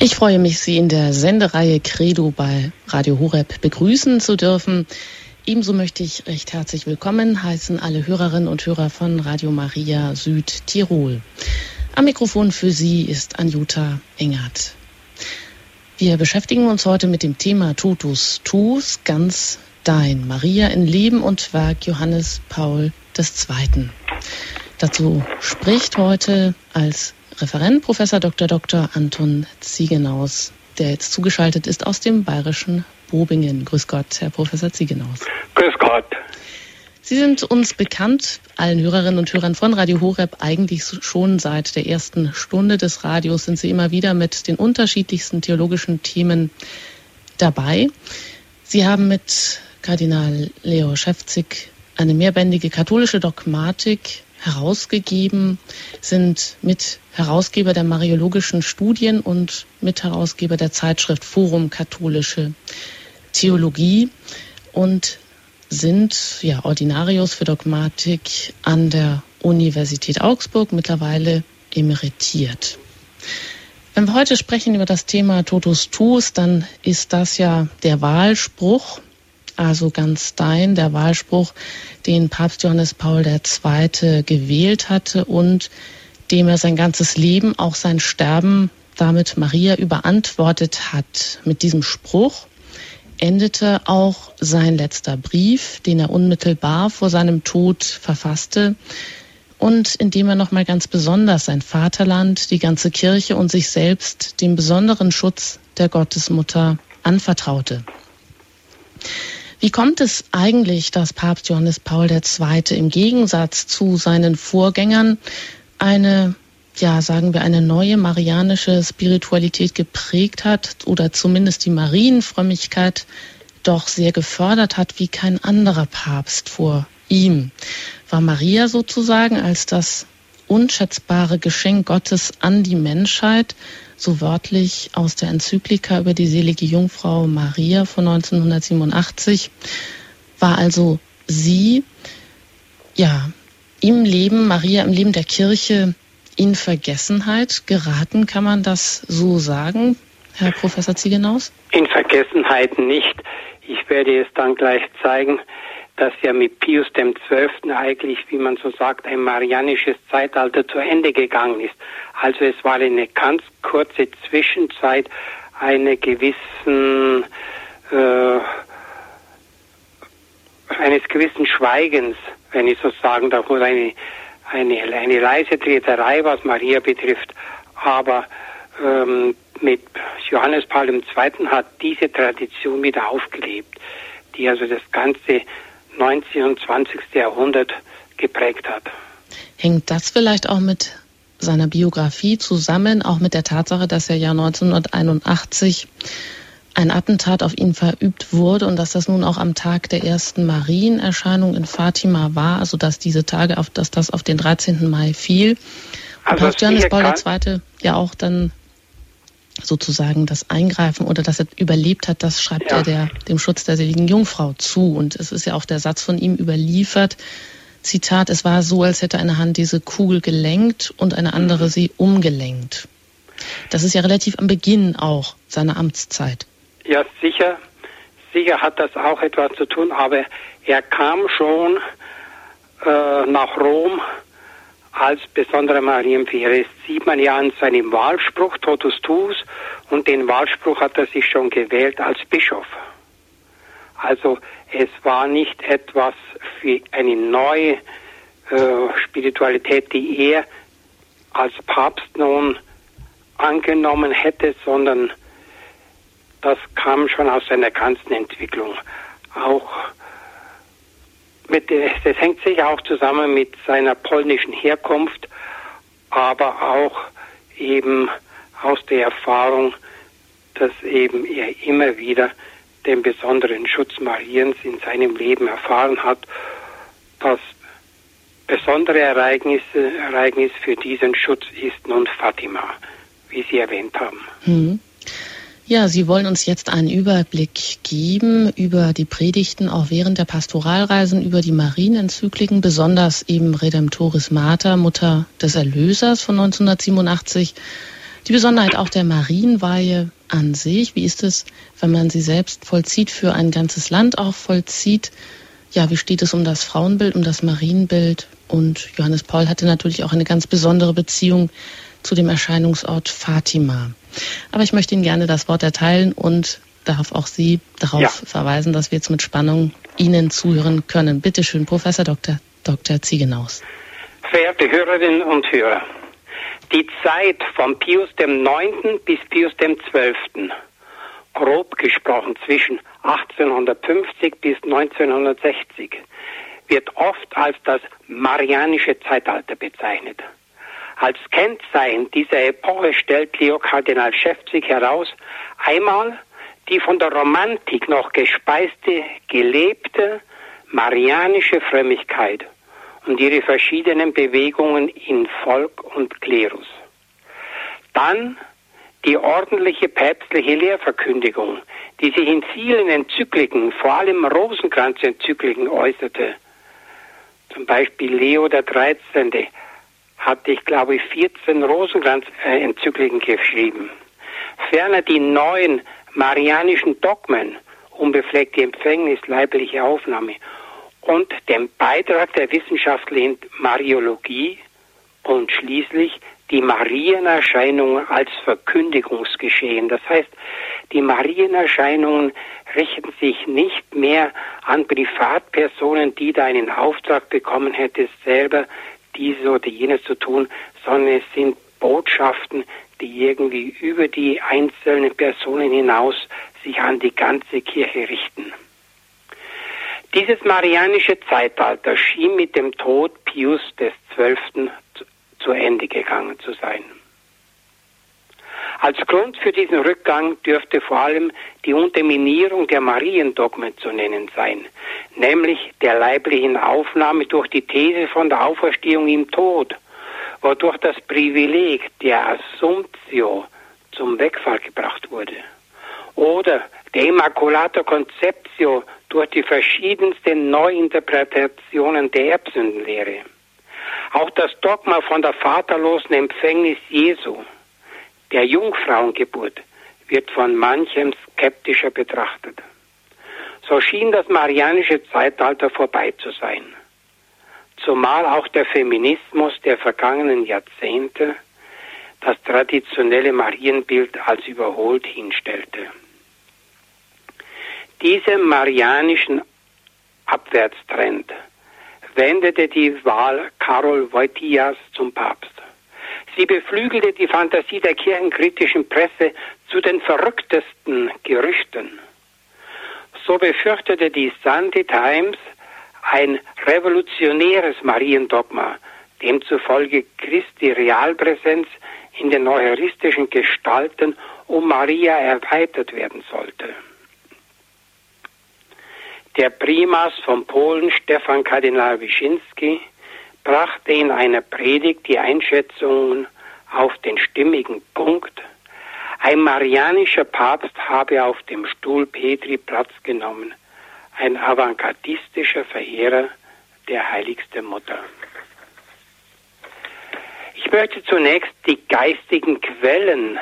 Ich freue mich, Sie in der Sendereihe Credo bei Radio Horeb begrüßen zu dürfen. Ebenso möchte ich recht herzlich willkommen heißen alle Hörerinnen und Hörer von Radio Maria Südtirol. Am Mikrofon für Sie ist Anjuta Engert. Wir beschäftigen uns heute mit dem Thema Totus Tus, ganz dein. Maria in Leben und Werk Johannes Paul II. Dazu spricht heute als Referent Professor Dr. Dr. Anton Ziegenaus, der jetzt zugeschaltet ist aus dem bayerischen Bobingen. Grüß Gott, Herr Professor Ziegenaus. Grüß Gott. Sie sind uns bekannt, allen Hörerinnen und Hörern von Radio Horeb, eigentlich schon seit der ersten Stunde des Radios sind Sie immer wieder mit den unterschiedlichsten theologischen Themen dabei. Sie haben mit Kardinal Leo Schäfzig eine mehrbändige katholische Dogmatik herausgegeben, sind Mitherausgeber der Mariologischen Studien und Mitherausgeber der Zeitschrift Forum Katholische Theologie und sind ja Ordinarius für Dogmatik an der Universität Augsburg, mittlerweile emeritiert. Wenn wir heute sprechen über das Thema Totus Tuus, dann ist das ja der Wahlspruch also ganz dein, der Wahlspruch, den Papst Johannes Paul II. gewählt hatte und dem er sein ganzes Leben, auch sein Sterben damit Maria überantwortet hat. Mit diesem Spruch endete auch sein letzter Brief, den er unmittelbar vor seinem Tod verfasste und in dem er nochmal ganz besonders sein Vaterland, die ganze Kirche und sich selbst dem besonderen Schutz der Gottesmutter anvertraute. Wie kommt es eigentlich, dass Papst Johannes Paul II. im Gegensatz zu seinen Vorgängern eine, ja, sagen wir, eine neue marianische Spiritualität geprägt hat oder zumindest die Marienfrömmigkeit doch sehr gefördert hat wie kein anderer Papst vor ihm? War Maria sozusagen als das unschätzbare Geschenk Gottes an die Menschheit so wörtlich aus der Enzyklika über die selige Jungfrau Maria von 1987, war also sie, ja, im Leben, Maria im Leben der Kirche in Vergessenheit geraten, kann man das so sagen, Herr Professor Ziegenaus? In Vergessenheit nicht. Ich werde es dann gleich zeigen dass ja mit Pius XII. eigentlich, wie man so sagt, ein marianisches Zeitalter zu Ende gegangen ist. Also es war eine ganz kurze Zwischenzeit eine gewissen äh, eines gewissen Schweigens, wenn ich so sagen darf, oder eine, eine, eine leise Treterei, was Maria betrifft. Aber ähm, mit Johannes Paul II. hat diese Tradition wieder aufgelebt, die also das ganze 19. und 20. Jahrhundert geprägt hat. Hängt das vielleicht auch mit seiner Biografie zusammen, auch mit der Tatsache, dass er ja 1981 ein Attentat auf ihn verübt wurde und dass das nun auch am Tag der ersten Marienerscheinung in Fatima war, also dass diese Tage auf, dass das auf den 13. Mai fiel. Und also Papst Johannes Paul II. ja auch dann sozusagen das Eingreifen oder dass er überlebt hat, das schreibt ja. er der, dem Schutz der seligen Jungfrau zu. Und es ist ja auch der Satz von ihm überliefert. Zitat, es war so, als hätte eine Hand diese Kugel gelenkt und eine andere mhm. sie umgelenkt. Das ist ja relativ am Beginn auch seiner Amtszeit. Ja, sicher. Sicher hat das auch etwas zu tun, aber er kam schon äh, nach Rom als besonderer Marienfähre. Das sieht man ja an seinem Wahlspruch, Totus Tuus, und den Wahlspruch hat er sich schon gewählt als Bischof. Also es war nicht etwas für eine neue äh, Spiritualität, die er als Papst nun angenommen hätte, sondern das kam schon aus seiner ganzen Entwicklung. Auch mit, das hängt sicher auch zusammen mit seiner polnischen Herkunft, aber auch eben aus der Erfahrung, dass eben er immer wieder den besonderen Schutz Mariens in seinem Leben erfahren hat. Das besondere Ereignis, Ereignis für diesen Schutz ist nun Fatima, wie Sie erwähnt haben. Mhm. Ja, Sie wollen uns jetzt einen Überblick geben über die Predigten auch während der Pastoralreisen, über die Marienenzykliken, besonders eben Redemptoris Mater, Mutter des Erlösers von 1987, Die Besonderheit auch der Marienweihe an sich, wie ist es, wenn man sie selbst vollzieht, für ein ganzes Land auch vollzieht? Ja, wie steht es um das Frauenbild, um das Marienbild? Und Johannes Paul hatte natürlich auch eine ganz besondere Beziehung zu dem Erscheinungsort Fatima. Aber ich möchte Ihnen gerne das Wort erteilen und darf auch Sie darauf ja. verweisen, dass wir jetzt mit Spannung Ihnen zuhören können. Bitte schön, Professor Dr. Dr. Ziegenaus. Verehrte Hörerinnen und Hörer, die Zeit von Pius IX. bis Pius XII., grob gesprochen zwischen 1850 bis 1960, wird oft als das Marianische Zeitalter bezeichnet. Als Kennzeichen dieser Epoche stellt Leo Kardinal Schäfzig heraus, einmal die von der Romantik noch gespeiste, gelebte marianische Frömmigkeit und ihre verschiedenen Bewegungen in Volk und Klerus. Dann die ordentliche päpstliche Lehrverkündigung, die sich in vielen Enzykliken, vor allem Rosenkranz-Enzykliken äußerte. Zum Beispiel Leo der 13. hatte ich, glaube ich, 14 Rosenkranz-Enzykliken geschrieben. Ferner die neuen marianischen Dogmen, unbefleckte Empfängnis, leibliche Aufnahme und dem Beitrag der wissenschaftlichen Mariologie und schließlich die Marienerscheinungen als Verkündigungsgeschehen. Das heißt, die Marienerscheinungen richten sich nicht mehr an Privatpersonen, die da einen Auftrag bekommen hätte, selber dieses oder jenes zu tun, sondern es sind Botschaften, die irgendwie über die einzelnen Personen hinaus sich an die ganze Kirche richten. Dieses marianische Zeitalter schien mit dem Tod Pius XII. zu Ende gegangen zu sein. Als Grund für diesen Rückgang dürfte vor allem die Unterminierung der Mariendogmen zu nennen sein, nämlich der leiblichen Aufnahme durch die These von der Auferstehung im Tod, wodurch das Privileg der Assumptio zum Wegfall gebracht wurde. Oder der Immaculata Conceptio durch die verschiedensten Neuinterpretationen der Erbsündenlehre. Auch das Dogma von der vaterlosen Empfängnis Jesu, der Jungfrauengeburt, wird von manchem skeptischer betrachtet. So schien das marianische Zeitalter vorbei zu sein. Zumal auch der Feminismus der vergangenen Jahrzehnte das traditionelle Marienbild als überholt hinstellte. Diesem marianischen Abwärtstrend wendete die Wahl Karol Wojtylas zum Papst. Sie beflügelte die Fantasie der kirchenkritischen Presse zu den verrücktesten Gerüchten. So befürchtete die Sunday Times ein revolutionäres Mariendogma, demzufolge Christi Realpräsenz in den neueristischen Gestalten um Maria erweitert werden sollte. Der Primas von Polen, Stefan Kardinal Wyszynski, brachte in einer Predigt die Einschätzungen auf den stimmigen Punkt, ein marianischer Papst habe auf dem Stuhl Petri Platz genommen, ein avantgardistischer Verehrer der heiligsten Mutter. Ich möchte zunächst die geistigen Quellen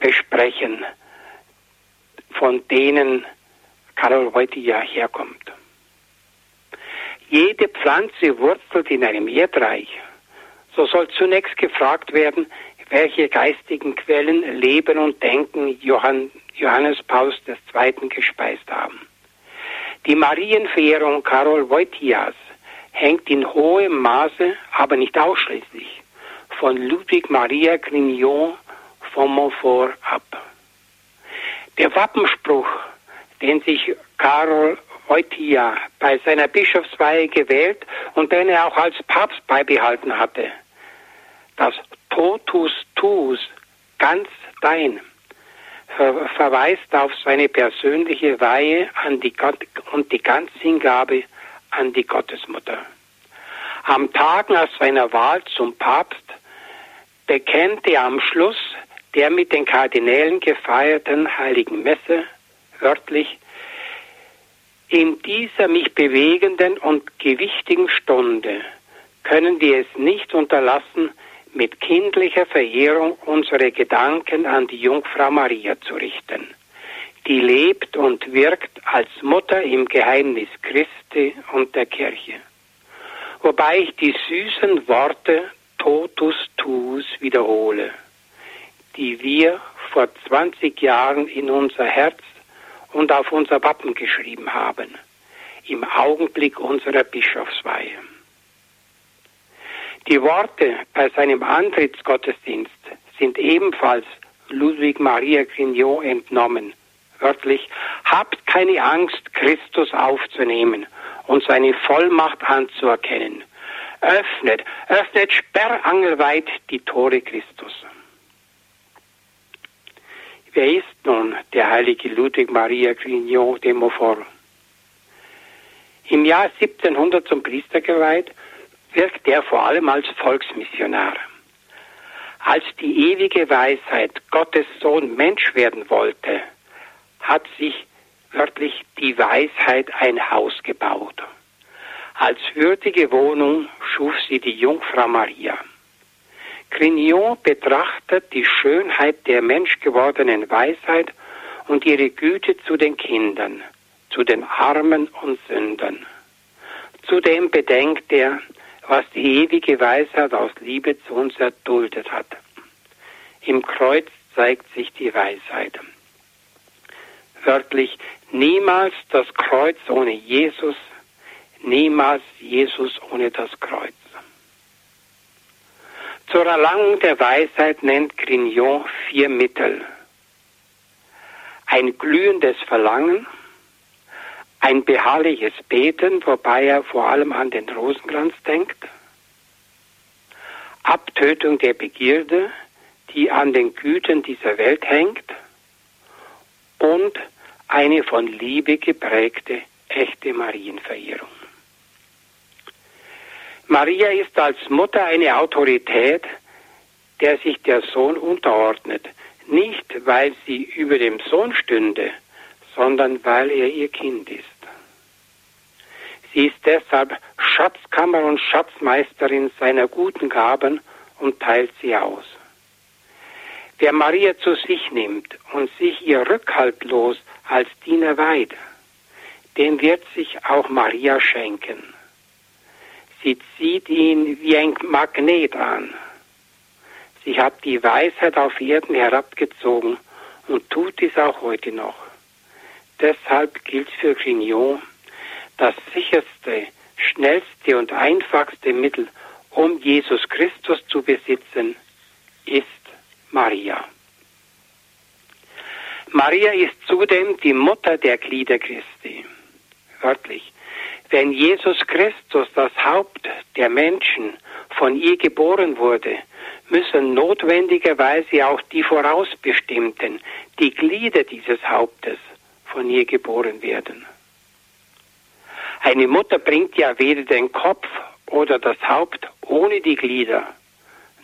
besprechen, von denen Karol ja herkommt. Jede Pflanze wurzelt in einem Erdreich. So soll zunächst gefragt werden, welche geistigen Quellen Leben und Denken Johannes Paulus II. gespeist haben. Die Marienverehrung Karol Wojtylas hängt in hohem Maße, aber nicht ausschließlich, von Ludwig Maria Grignon von Montfort ab. Der Wappenspruch den sich Karol Wojtyla bei seiner Bischofsweihe gewählt und den er auch als Papst beibehalten hatte. Das Totus tuus, ganz dein, ver verweist auf seine persönliche Weihe an die Gott und die Ganzhingabe an die Gottesmutter. Am Tag nach seiner Wahl zum Papst bekennte er am Schluss der mit den Kardinälen gefeierten heiligen Messe wörtlich, in dieser mich bewegenden und gewichtigen Stunde können wir es nicht unterlassen, mit kindlicher Verehrung unsere Gedanken an die Jungfrau Maria zu richten, die lebt und wirkt als Mutter im Geheimnis Christi und der Kirche. Wobei ich die süßen Worte totus tuus wiederhole, die wir vor 20 Jahren in unser Herz und auf unser Wappen geschrieben haben, im Augenblick unserer Bischofsweihe. Die Worte bei seinem Antrittsgottesdienst sind ebenfalls Ludwig Maria Grignot entnommen. Wörtlich, habt keine Angst, Christus aufzunehmen und seine Vollmacht anzuerkennen. Öffnet, öffnet sperrangelweit die Tore Christus. Wer ist nun der heilige Ludwig Maria Grignot de Montfort? Im Jahr 1700 zum Priester geweiht, wirkt er vor allem als Volksmissionar. Als die ewige Weisheit Gottes Sohn Mensch werden wollte, hat sich wörtlich die Weisheit ein Haus gebaut. Als würdige Wohnung schuf sie die Jungfrau Maria. Grignon betrachtet die Schönheit der menschgewordenen Weisheit und ihre Güte zu den Kindern, zu den Armen und Sündern. Zudem bedenkt er, was die ewige Weisheit aus Liebe zu uns erduldet hat. Im Kreuz zeigt sich die Weisheit. Wörtlich, niemals das Kreuz ohne Jesus, niemals Jesus ohne das Kreuz. Zur Erlangung der Weisheit nennt Grignon vier Mittel. Ein glühendes Verlangen, ein beharrliches Beten, wobei er vor allem an den Rosenkranz denkt, Abtötung der Begierde, die an den Gütern dieser Welt hängt, und eine von Liebe geprägte echte Marienverehrung. Maria ist als Mutter eine Autorität, der sich der Sohn unterordnet, nicht weil sie über dem Sohn stünde, sondern weil er ihr Kind ist. Sie ist deshalb Schatzkammer und Schatzmeisterin seiner guten Gaben und teilt sie aus. Wer Maria zu sich nimmt und sich ihr rückhaltlos als Diener weiht, dem wird sich auch Maria schenken. Sie zieht ihn wie ein Magnet an. Sie hat die Weisheit auf Erden herabgezogen und tut dies auch heute noch. Deshalb gilt für Grignon, das sicherste, schnellste und einfachste Mittel, um Jesus Christus zu besitzen, ist Maria. Maria ist zudem die Mutter der Glieder Christi. Wörtlich. Wenn Jesus Christus, das Haupt der Menschen, von ihr geboren wurde, müssen notwendigerweise auch die vorausbestimmten, die Glieder dieses Hauptes, von ihr geboren werden. Eine Mutter bringt ja weder den Kopf oder das Haupt ohne die Glieder,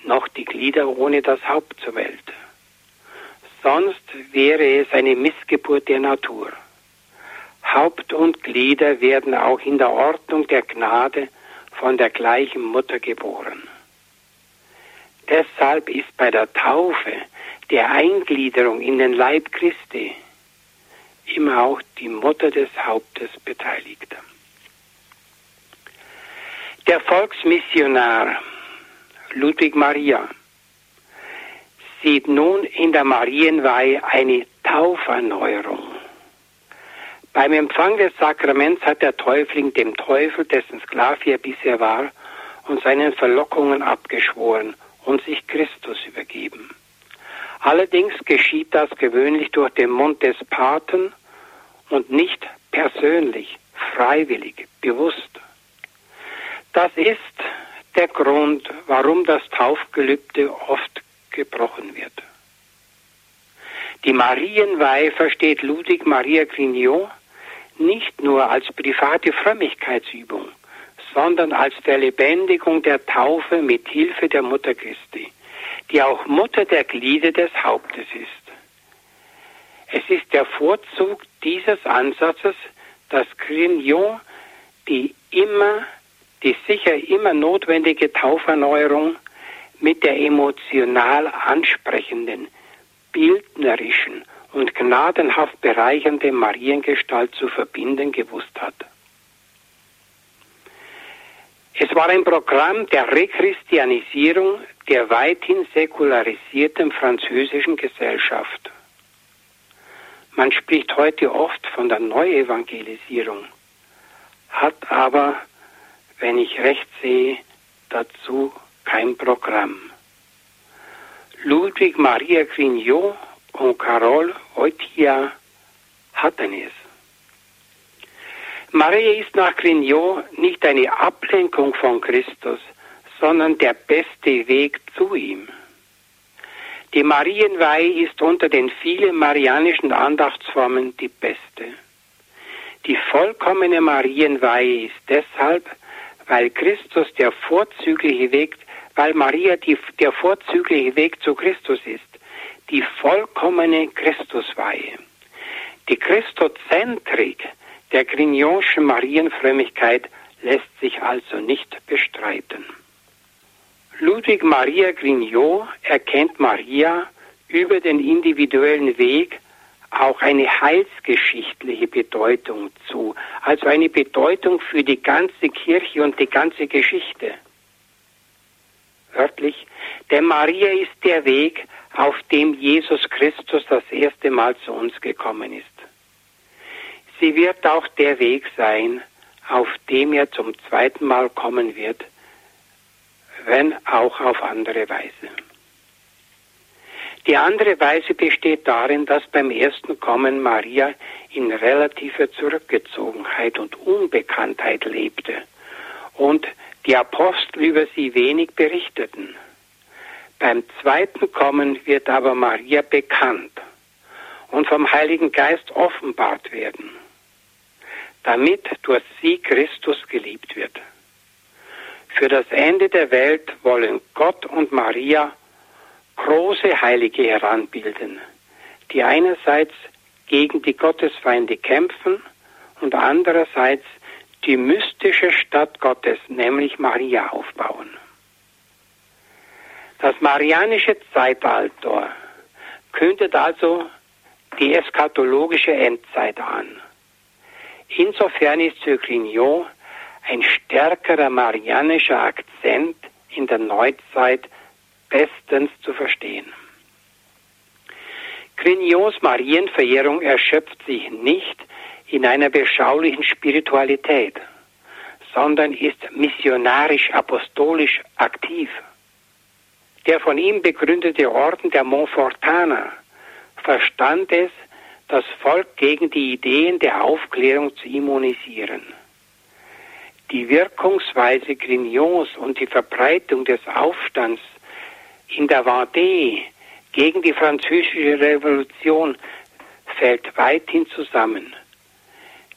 noch die Glieder ohne das Haupt zur Welt. Sonst wäre es eine Missgeburt der Natur. Haupt und Glieder werden auch in der Ordnung der Gnade von der gleichen Mutter geboren. Deshalb ist bei der Taufe, der Eingliederung in den Leib Christi, immer auch die Mutter des Hauptes beteiligt. Der Volksmissionar Ludwig Maria sieht nun in der Marienweihe eine Tauferneuerung. Beim Empfang des Sakraments hat der Täufling dem Teufel, dessen Sklave er bisher war, und seinen Verlockungen abgeschworen und sich Christus übergeben. Allerdings geschieht das gewöhnlich durch den Mund des Paten und nicht persönlich, freiwillig, bewusst. Das ist der Grund, warum das Taufgelübde oft gebrochen wird. Die Marienweihe versteht Ludwig Maria Grignot nicht nur als private Frömmigkeitsübung, sondern als Verlebendigung der Taufe mit Hilfe der Mutter Christi, die auch Mutter der Glieder des Hauptes ist. Es ist der Vorzug dieses Ansatzes, dass Grignon die immer die sicher immer notwendige Tauferneuerung mit der emotional ansprechenden, bildnerischen und gnadenhaft bereichernden Mariengestalt zu verbinden gewusst hat. Es war ein Programm der Rechristianisierung der weithin säkularisierten französischen Gesellschaft. Man spricht heute oft von der Neuevangelisierung, hat aber, wenn ich recht sehe, dazu kein Programm. Ludwig Maria Grignot und Carole Oitia hatten es. Maria ist nach Grignot nicht eine Ablenkung von Christus, sondern der beste Weg zu ihm. Die Marienweihe ist unter den vielen marianischen Andachtsformen die beste. Die vollkommene Marienweihe ist deshalb, weil Christus der vorzügliche Weg, weil Maria die, der vorzügliche Weg zu Christus ist, die vollkommene Christusweihe. Die Christozentrik der Grignonschen Marienfrömmigkeit lässt sich also nicht bestreiten. Ludwig Maria Grignot erkennt Maria über den individuellen Weg auch eine heilsgeschichtliche Bedeutung zu, also eine Bedeutung für die ganze Kirche und die ganze Geschichte. Wörtlich, denn Maria ist der Weg, auf dem Jesus Christus das erste Mal zu uns gekommen ist. Sie wird auch der Weg sein, auf dem er zum zweiten Mal kommen wird, wenn auch auf andere Weise. Die andere Weise besteht darin, dass beim ersten Kommen Maria in relativer Zurückgezogenheit und Unbekanntheit lebte und die Apostel über sie wenig berichteten. Beim zweiten Kommen wird aber Maria bekannt und vom Heiligen Geist offenbart werden, damit durch sie Christus geliebt wird. Für das Ende der Welt wollen Gott und Maria große Heilige heranbilden, die einerseits gegen die Gottesfeinde kämpfen und andererseits die mystische Stadt Gottes, nämlich Maria, aufbauen. Das marianische Zeitalter kündet also die eschatologische Endzeit an. Insofern ist für Grignot ein stärkerer marianischer Akzent in der Neuzeit bestens zu verstehen. Grignots Marienverehrung erschöpft sich nicht in einer beschaulichen Spiritualität, sondern ist missionarisch-apostolisch aktiv. Der von ihm begründete Orden der Montfortaner verstand es, das Volk gegen die Ideen der Aufklärung zu immunisieren. Die Wirkungsweise Grignons und die Verbreitung des Aufstands in der Vendée gegen die französische Revolution fällt weithin zusammen.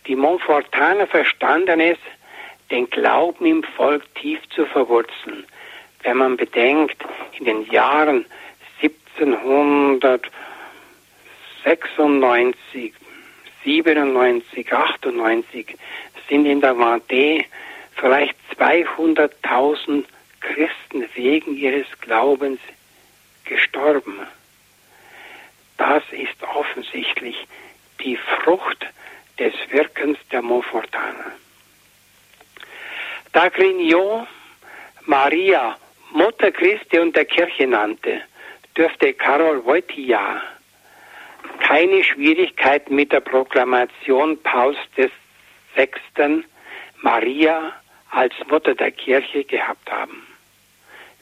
Die Montfortaner verstanden es, den Glauben im Volk tief zu verwurzeln. Wenn man bedenkt, in den Jahren 1796, 97, 98 sind in der Vendée vielleicht 200.000 Christen wegen ihres Glaubens gestorben. Das ist offensichtlich die Frucht des Wirkens der Montfortaner. Da Grignot Maria Mutter Christi und der Kirche nannte, dürfte Karol Wojtyła keine Schwierigkeiten mit der Proklamation Pauls des Sechsten Maria als Mutter der Kirche gehabt haben,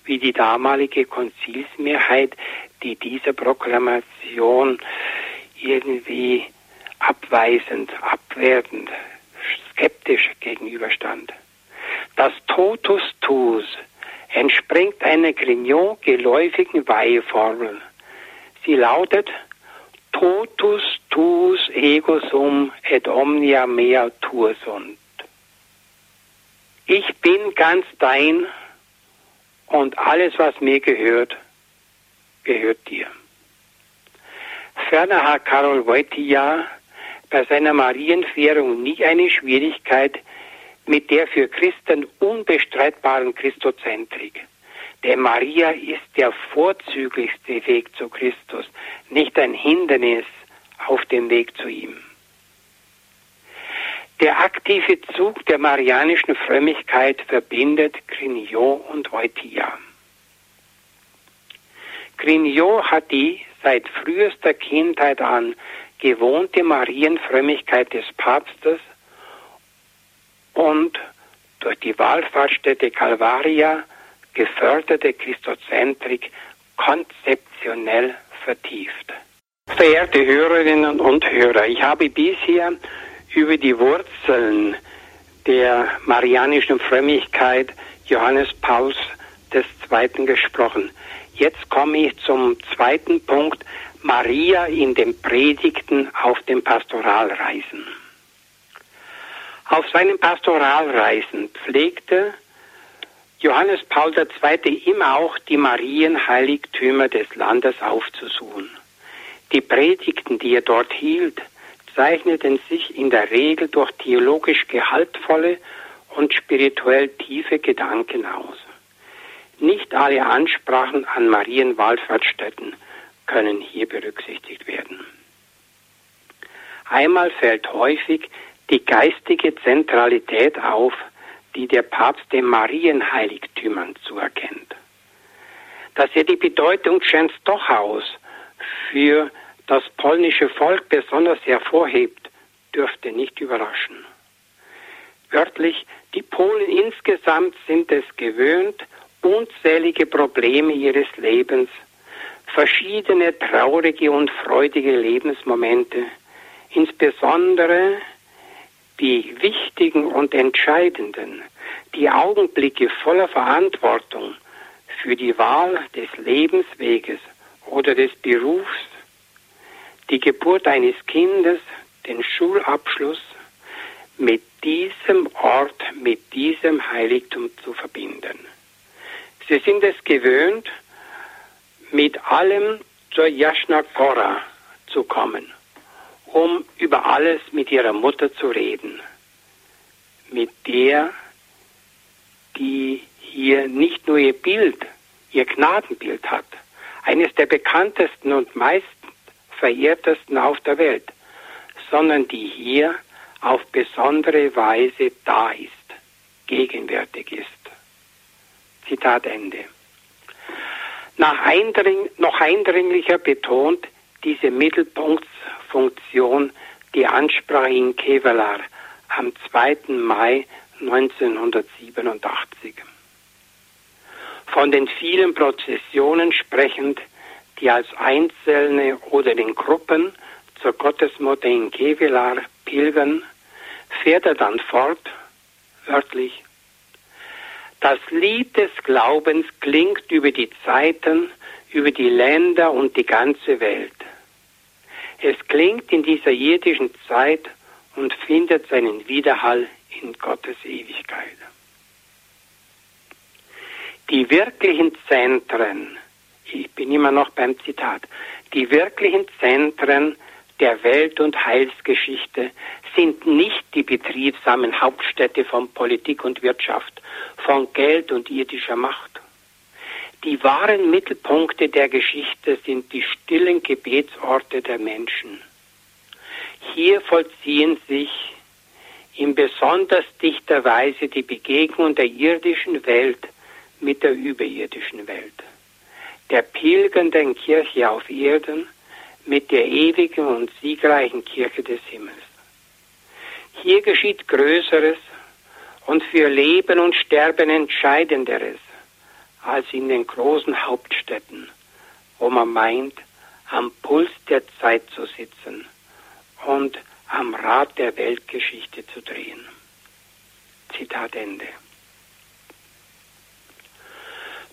wie die damalige Konzilsmehrheit, die dieser Proklamation irgendwie abweisend, abwertend, skeptisch gegenüberstand. Das Totus Tus entspringt einer Grignon geläufigen Weiheformel. Sie lautet Totus tus ego sum et omnia mea tuus sunt. Ich bin ganz dein und alles, was mir gehört, gehört dir. Ferner hat Karol Wojtyła bei seiner Marienverehrung nie eine Schwierigkeit mit der für Christen unbestreitbaren Christozentrik. Denn Maria ist der vorzüglichste Weg zu Christus, nicht ein Hindernis auf dem Weg zu ihm. Der aktive Zug der marianischen Frömmigkeit verbindet Grignot und Wojtyła. Grignot hat die seit frühester Kindheit an gewohnte Marienfrömmigkeit des Papstes und durch die Wallfahrtsstätte Calvaria geförderte Christozentrik konzeptionell vertieft. Verehrte Hörerinnen und Hörer, ich habe bisher über die Wurzeln der marianischen Frömmigkeit Johannes Pauls II. gesprochen. Jetzt komme ich zum zweiten Punkt, Maria in den Predigten auf den Pastoralreisen. Auf seinen Pastoralreisen pflegte Johannes Paul II. immer auch die Marienheiligtümer des Landes aufzusuchen. Die Predigten, die er dort hielt, zeichneten sich in der Regel durch theologisch gehaltvolle und spirituell tiefe Gedanken aus. Nicht alle Ansprachen an Marienwallfahrtsstätten können hier berücksichtigt werden. Einmal fällt häufig die geistige Zentralität auf, die der Papst den Marienheiligtümern zuerkennt. Dass er die Bedeutung Częstochows für das polnische Volk besonders hervorhebt, dürfte nicht überraschen. Wörtlich, die Polen insgesamt sind es gewöhnt, unzählige Probleme ihres Lebens, verschiedene traurige und freudige Lebensmomente, insbesondere die wichtigen und entscheidenden, die Augenblicke voller Verantwortung für die Wahl des Lebensweges oder des Berufs die Geburt eines Kindes, den Schulabschluss mit diesem Ort, mit diesem Heiligtum zu verbinden. Sie sind es gewöhnt, mit allem zur Yashna Gora zu kommen, um über alles mit ihrer Mutter zu reden, mit der, die hier nicht nur ihr Bild, ihr Gnadenbild hat, eines der bekanntesten und meist verehrtesten auf der Welt, sondern die hier auf besondere Weise da ist, gegenwärtig ist. Zitat Ende. Eindring, noch eindringlicher betont diese Mittelpunktsfunktion die Ansprache in Kevelar am 2. Mai 1987. Von den vielen Prozessionen sprechend die als Einzelne oder in Gruppen zur Gottesmutter in Kevelar pilgern, fährt er dann fort, wörtlich, das Lied des Glaubens klingt über die Zeiten, über die Länder und die ganze Welt. Es klingt in dieser irdischen Zeit und findet seinen Widerhall in Gottes Ewigkeit. Die wirklichen Zentren ich bin immer noch beim Zitat, die wirklichen Zentren der Welt- und Heilsgeschichte sind nicht die betriebsamen Hauptstädte von Politik und Wirtschaft, von Geld und irdischer Macht. Die wahren Mittelpunkte der Geschichte sind die stillen Gebetsorte der Menschen. Hier vollziehen sich in besonders dichter Weise die Begegnung der irdischen Welt mit der überirdischen Welt der pilgernden Kirche auf Erden mit der ewigen und siegreichen Kirche des Himmels. Hier geschieht Größeres und für Leben und Sterben Entscheidenderes als in den großen Hauptstädten, wo man meint, am Puls der Zeit zu sitzen und am Rad der Weltgeschichte zu drehen. Zitat Ende.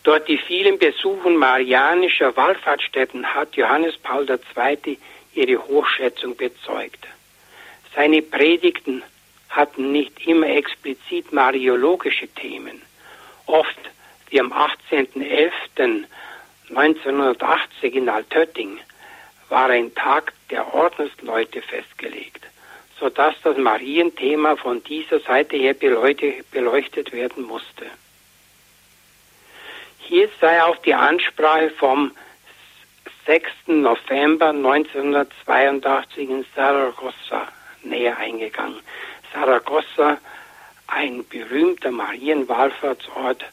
Dort die vielen Besuchen marianischer Wallfahrtsstätten hat Johannes Paul II. ihre Hochschätzung bezeugt. Seine Predigten hatten nicht immer explizit mariologische Themen. Oft, wie am 18.11.1980 in Altötting, war ein Tag der Ordensleute festgelegt, sodass das Marienthema von dieser Seite her beleuchtet werden musste. Hier sei auf die Ansprache vom 6. November 1982 in Saragossa näher eingegangen. Saragossa, ein berühmter Marienwallfahrtsort,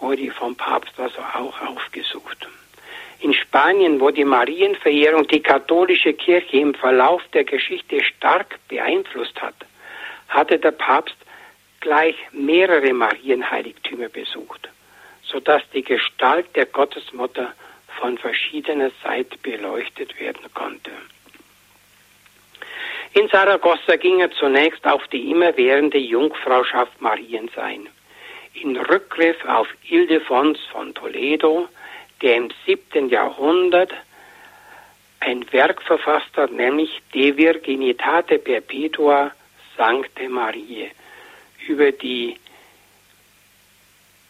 wurde vom Papst also auch aufgesucht. In Spanien, wo die Marienverehrung die katholische Kirche im Verlauf der Geschichte stark beeinflusst hat, hatte der Papst gleich mehrere Marienheiligtümer besucht, sodass die Gestalt der Gottesmutter von verschiedener Seite beleuchtet werden konnte. In Saragossa ging er zunächst auf die immerwährende Jungfrauschaft Mariens ein. In Rückgriff auf Ildefons von Toledo, der im siebten Jahrhundert ein Werk verfasst hat, nämlich De Virginitate Perpetua Sancte Mariae, über die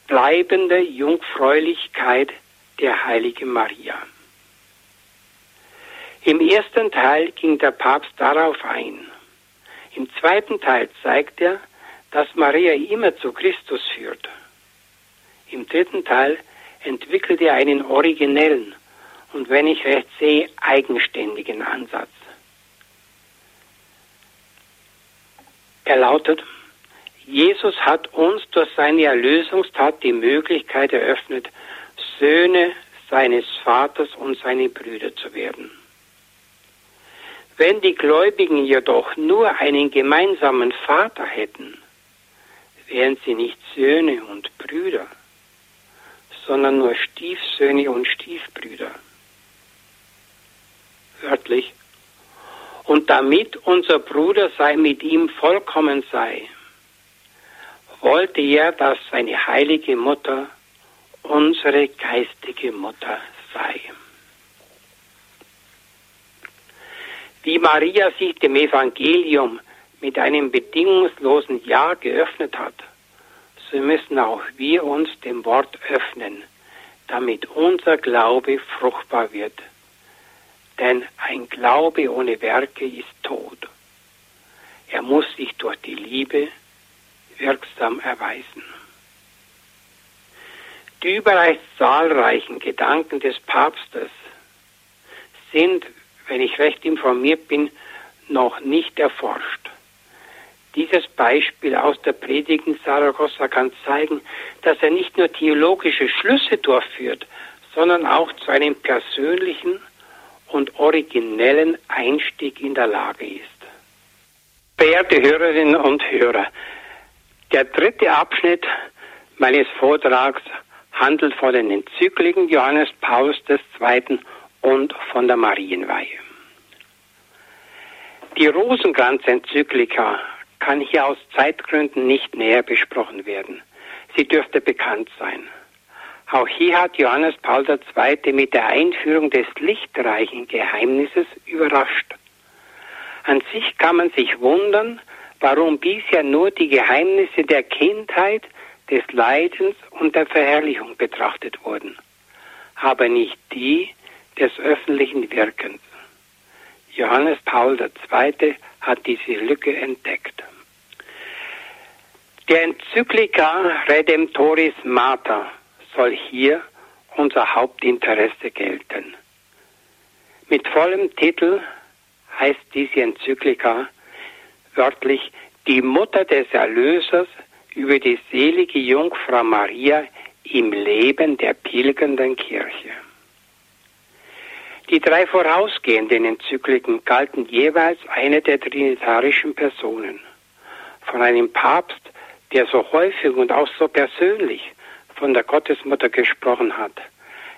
bleibende Jungfräulichkeit der heiligen Maria. Im ersten Teil ging der Papst darauf ein. Im zweiten Teil zeigt er, dass Maria immer zu Christus führt. Im dritten Teil entwickelt er einen originellen und, wenn ich recht sehe, eigenständigen Ansatz. Er lautet, Jesus hat uns durch seine Erlösungstat die Möglichkeit eröffnet, Söhne seines Vaters und seine Brüder zu werden. Wenn die Gläubigen jedoch nur einen gemeinsamen Vater hätten, wären sie nicht Söhne und Brüder, sondern nur Stiefsöhne und Stiefbrüder. Wörtlich. Und damit unser Bruder sei mit ihm vollkommen sei, wollte er, dass seine heilige Mutter unsere geistige Mutter sei. Wie Maria sich dem Evangelium mit einem bedingungslosen Ja geöffnet hat, so müssen auch wir uns dem Wort öffnen, damit unser Glaube fruchtbar wird. Denn ein Glaube ohne Werke ist tot. Er muss sich durch die Liebe wirksam erweisen. Die überreich zahlreichen Gedanken des Papstes sind, wenn ich recht informiert bin, noch nicht erforscht. Dieses Beispiel aus der Predigt in Saragossa kann zeigen, dass er nicht nur theologische Schlüsse durchführt, sondern auch zu einem persönlichen und originellen Einstieg in der Lage ist. Verehrte Hörerinnen und Hörer, der dritte Abschnitt meines Vortrags handelt von den Enzykliken Johannes Paulus II. und von der Marienweihe. Die Rosenkranz-Enzyklika kann hier aus Zeitgründen nicht näher besprochen werden. Sie dürfte bekannt sein. Auch hier hat Johannes Paul II. mit der Einführung des lichtreichen Geheimnisses überrascht. An sich kann man sich wundern, warum bisher nur die Geheimnisse der Kindheit, des Leidens und der Verherrlichung betrachtet wurden, aber nicht die des öffentlichen Wirkens. Johannes Paul II. hat diese Lücke entdeckt. Der Enzyklika Redemptoris Mater soll hier unser Hauptinteresse gelten. Mit vollem Titel heißt diese Enzyklika wörtlich die Mutter des Erlösers über die selige Jungfrau Maria im Leben der pilgernden Kirche. Die drei vorausgehenden Enzykliken galten jeweils eine der trinitarischen Personen. Von einem Papst, der so häufig und auch so persönlich von der Gottesmutter gesprochen hat,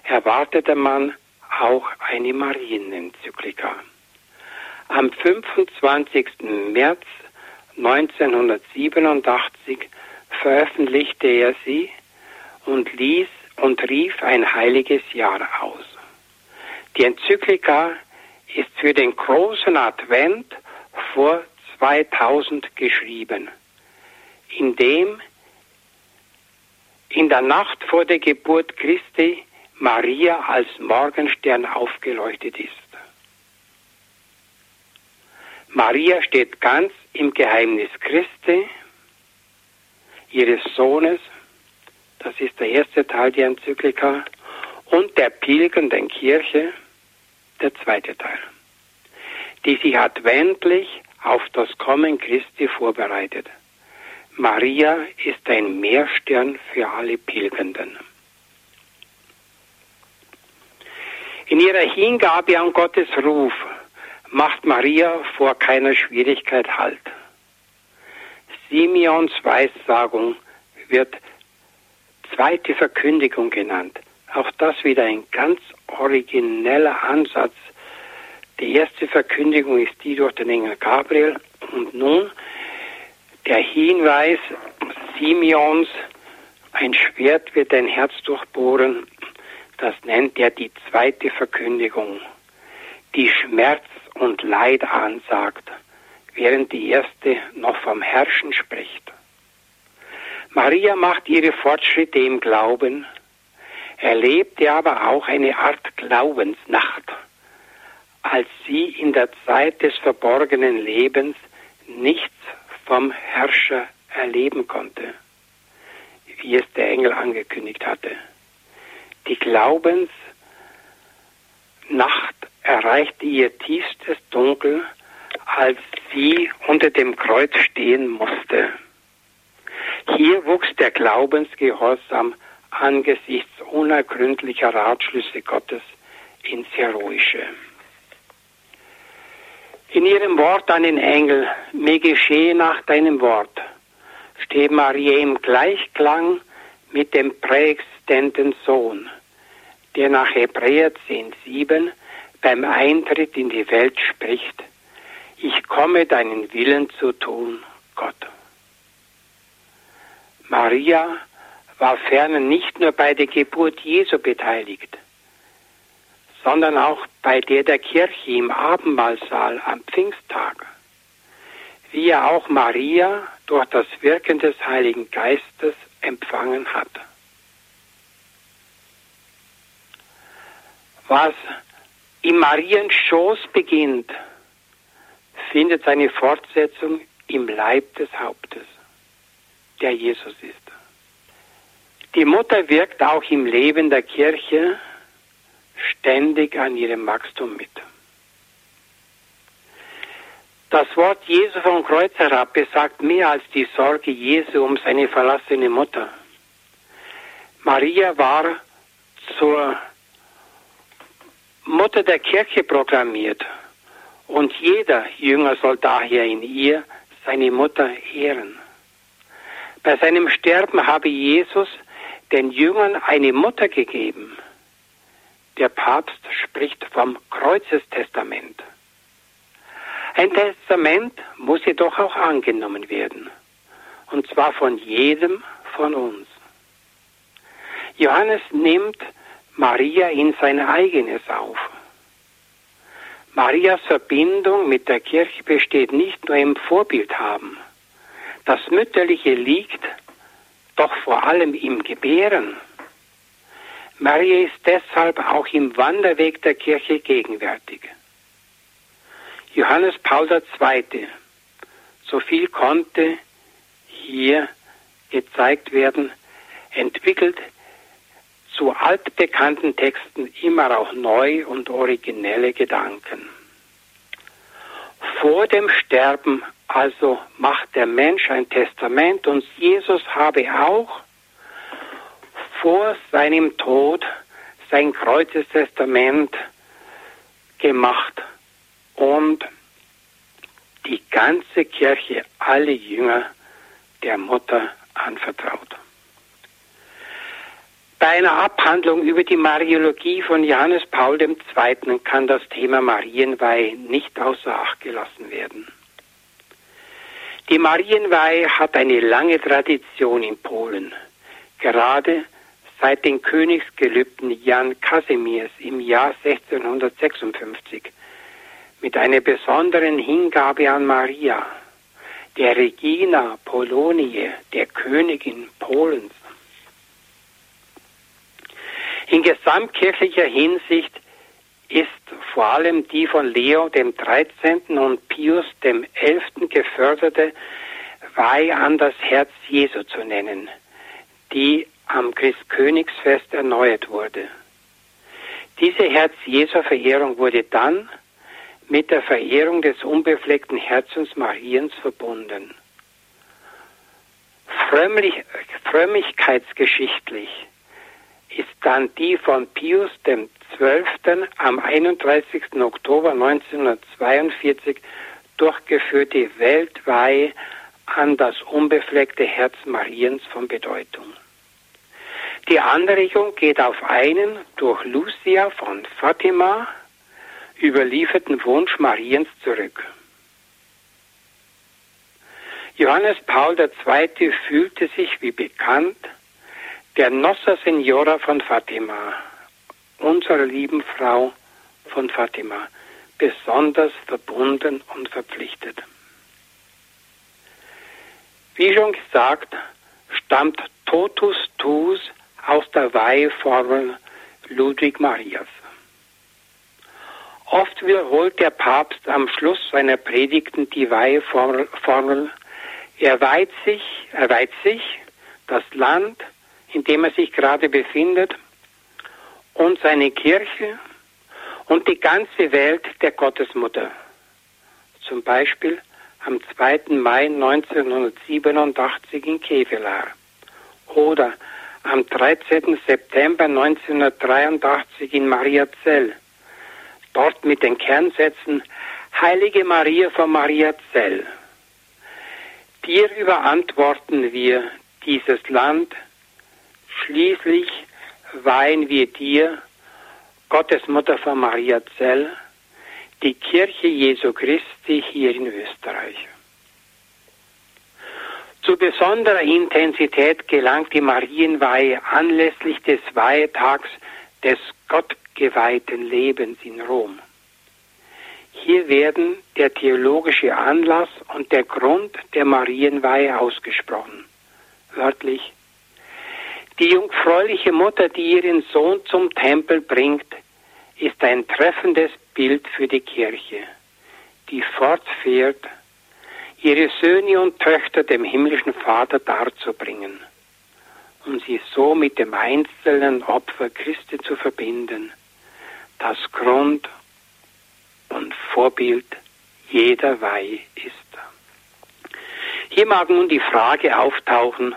erwartete man auch eine Marienenzyklika. Am 25. März 1987 veröffentlichte er sie und ließ und rief ein heiliges Jahr aus. Die Enzyklika ist für den großen Advent vor 2000 geschrieben, in dem in der Nacht vor der Geburt Christi Maria als Morgenstern aufgeleuchtet ist. Maria steht ganz im Geheimnis Christi, ihres Sohnes, das ist der erste Teil der Enzyklika, und der pilgernden Kirche, der zweite Teil, die sich adventlich auf das Kommen Christi vorbereitet. Maria ist ein Mehrstern für alle Pilgernden. In ihrer Hingabe an Gottes Ruf macht Maria vor keiner Schwierigkeit Halt. Simeons Weissagung wird zweite Verkündigung genannt. Auch das wieder ein ganz origineller Ansatz. Die erste Verkündigung ist die durch den Engel Gabriel und nun der Hinweis Simeons, ein Schwert wird dein Herz durchbohren, das nennt er die zweite Verkündigung, die Schmerz und Leid ansagt, während die erste noch vom Herrschen spricht. Maria macht ihre Fortschritte im Glauben, erlebte aber auch eine Art Glaubensnacht, als sie in der Zeit des verborgenen Lebens nichts vom Herrscher erleben konnte, wie es der Engel angekündigt hatte. Die Glaubensnacht erreichte ihr tiefstes Dunkel, als sie unter dem Kreuz stehen musste. Hier wuchs der Glaubensgehorsam angesichts unergründlicher Ratschlüsse Gottes ins Heroische. In ihrem Wort an den Engel, mir geschehe nach deinem Wort, steht Maria im Gleichklang mit dem präexistenten Sohn, der nach Hebräer 10,7 beim Eintritt in die Welt spricht, ich komme deinen Willen zu tun, Gott. Maria war ferner nicht nur bei der Geburt Jesu beteiligt, sondern auch bei der der Kirche im Abendmahlsaal am Pfingsttag, wie er auch Maria durch das Wirken des Heiligen Geistes empfangen hat. Was im Mariens Schoß beginnt, findet seine Fortsetzung im Leib des Hauptes, der Jesus ist. Die Mutter wirkt auch im Leben der Kirche ständig an ihrem Wachstum mit. Das Wort Jesu vom Kreuz herab besagt mehr als die Sorge Jesu um seine verlassene Mutter. Maria war zur Mutter der Kirche proklamiert und jeder Jünger soll daher in ihr seine Mutter ehren. Bei seinem Sterben habe Jesus den Jüngern eine Mutter gegeben. Der Papst spricht vom Kreuzestestament. Ein Testament muss jedoch auch angenommen werden, und zwar von jedem von uns. Johannes nimmt Maria in sein eigenes auf. Marias Verbindung mit der Kirche besteht nicht nur im Vorbildhaben. Das Mütterliche liegt doch vor allem im Gebären. Maria ist deshalb auch im Wanderweg der Kirche gegenwärtig. Johannes Paul II. So viel konnte hier gezeigt werden, entwickelt zu altbekannten Texten immer auch neu und originelle Gedanken. Vor dem Sterben also macht der Mensch ein Testament und Jesus habe auch vor seinem Tod sein Kreuzestestament gemacht und die ganze Kirche, alle Jünger der Mutter anvertraut. Bei einer Abhandlung über die Mariologie von Johannes Paul II. kann das Thema Marienweihe nicht außer Acht gelassen werden. Die Marienweihe hat eine lange Tradition in Polen, gerade seit den Königsgelübden Jan Kasimirs im Jahr 1656 mit einer besonderen Hingabe an Maria, der Regina Polonie, der Königin Polens. In gesamtkirchlicher Hinsicht ist vor allem die von Leo dem 13. und Pius dem 11. geförderte Weih an das Herz Jesu zu nennen, die am Christkönigsfest erneuert wurde. Diese Herz-Jesu-Verehrung wurde dann mit der Verehrung des unbefleckten Herzens Mariens verbunden. Frömmlich, frömmigkeitsgeschichtlich ist dann die von Pius XII. am 31. Oktober 1942 durchgeführte Weltweihe an das unbefleckte Herz Mariens von Bedeutung. Die Anregung geht auf einen durch Lucia von Fatima überlieferten Wunsch Mariens zurück. Johannes Paul II. fühlte sich, wie bekannt, der Nossa Signora von Fatima, unserer lieben Frau von Fatima, besonders verbunden und verpflichtet. Wie schon gesagt, stammt Totus Tus aus der Weiheformel Ludwig Marias. Oft wiederholt der Papst am Schluss seiner Predigten die Weiheformel. Er weiht sich, er weiht sich das Land, in dem er sich gerade befindet, und seine Kirche und die ganze Welt der Gottesmutter. Zum Beispiel am 2. Mai 1987 in Kevelaar oder am 13. September 1983 in Mariazell. Dort mit den Kernsätzen Heilige Maria von Mariazell. Dir überantworten wir dieses Land, schließlich weihen wir dir, Gottesmutter von Mariazell, die Kirche Jesu Christi hier in Österreich. Zu besonderer Intensität gelangt die Marienweihe anlässlich des Weihetags des gottgeweihten Lebens in Rom. Hier werden der theologische Anlass und der Grund der Marienweihe ausgesprochen. Wörtlich, die jungfräuliche Mutter, die ihren Sohn zum Tempel bringt, ist ein treffendes Bild für die Kirche, die fortfährt ihre Söhne und Töchter dem himmlischen Vater darzubringen, um sie so mit dem einzelnen Opfer Christi zu verbinden, das Grund und Vorbild jeder Weihe ist. Hier mag nun die Frage auftauchen,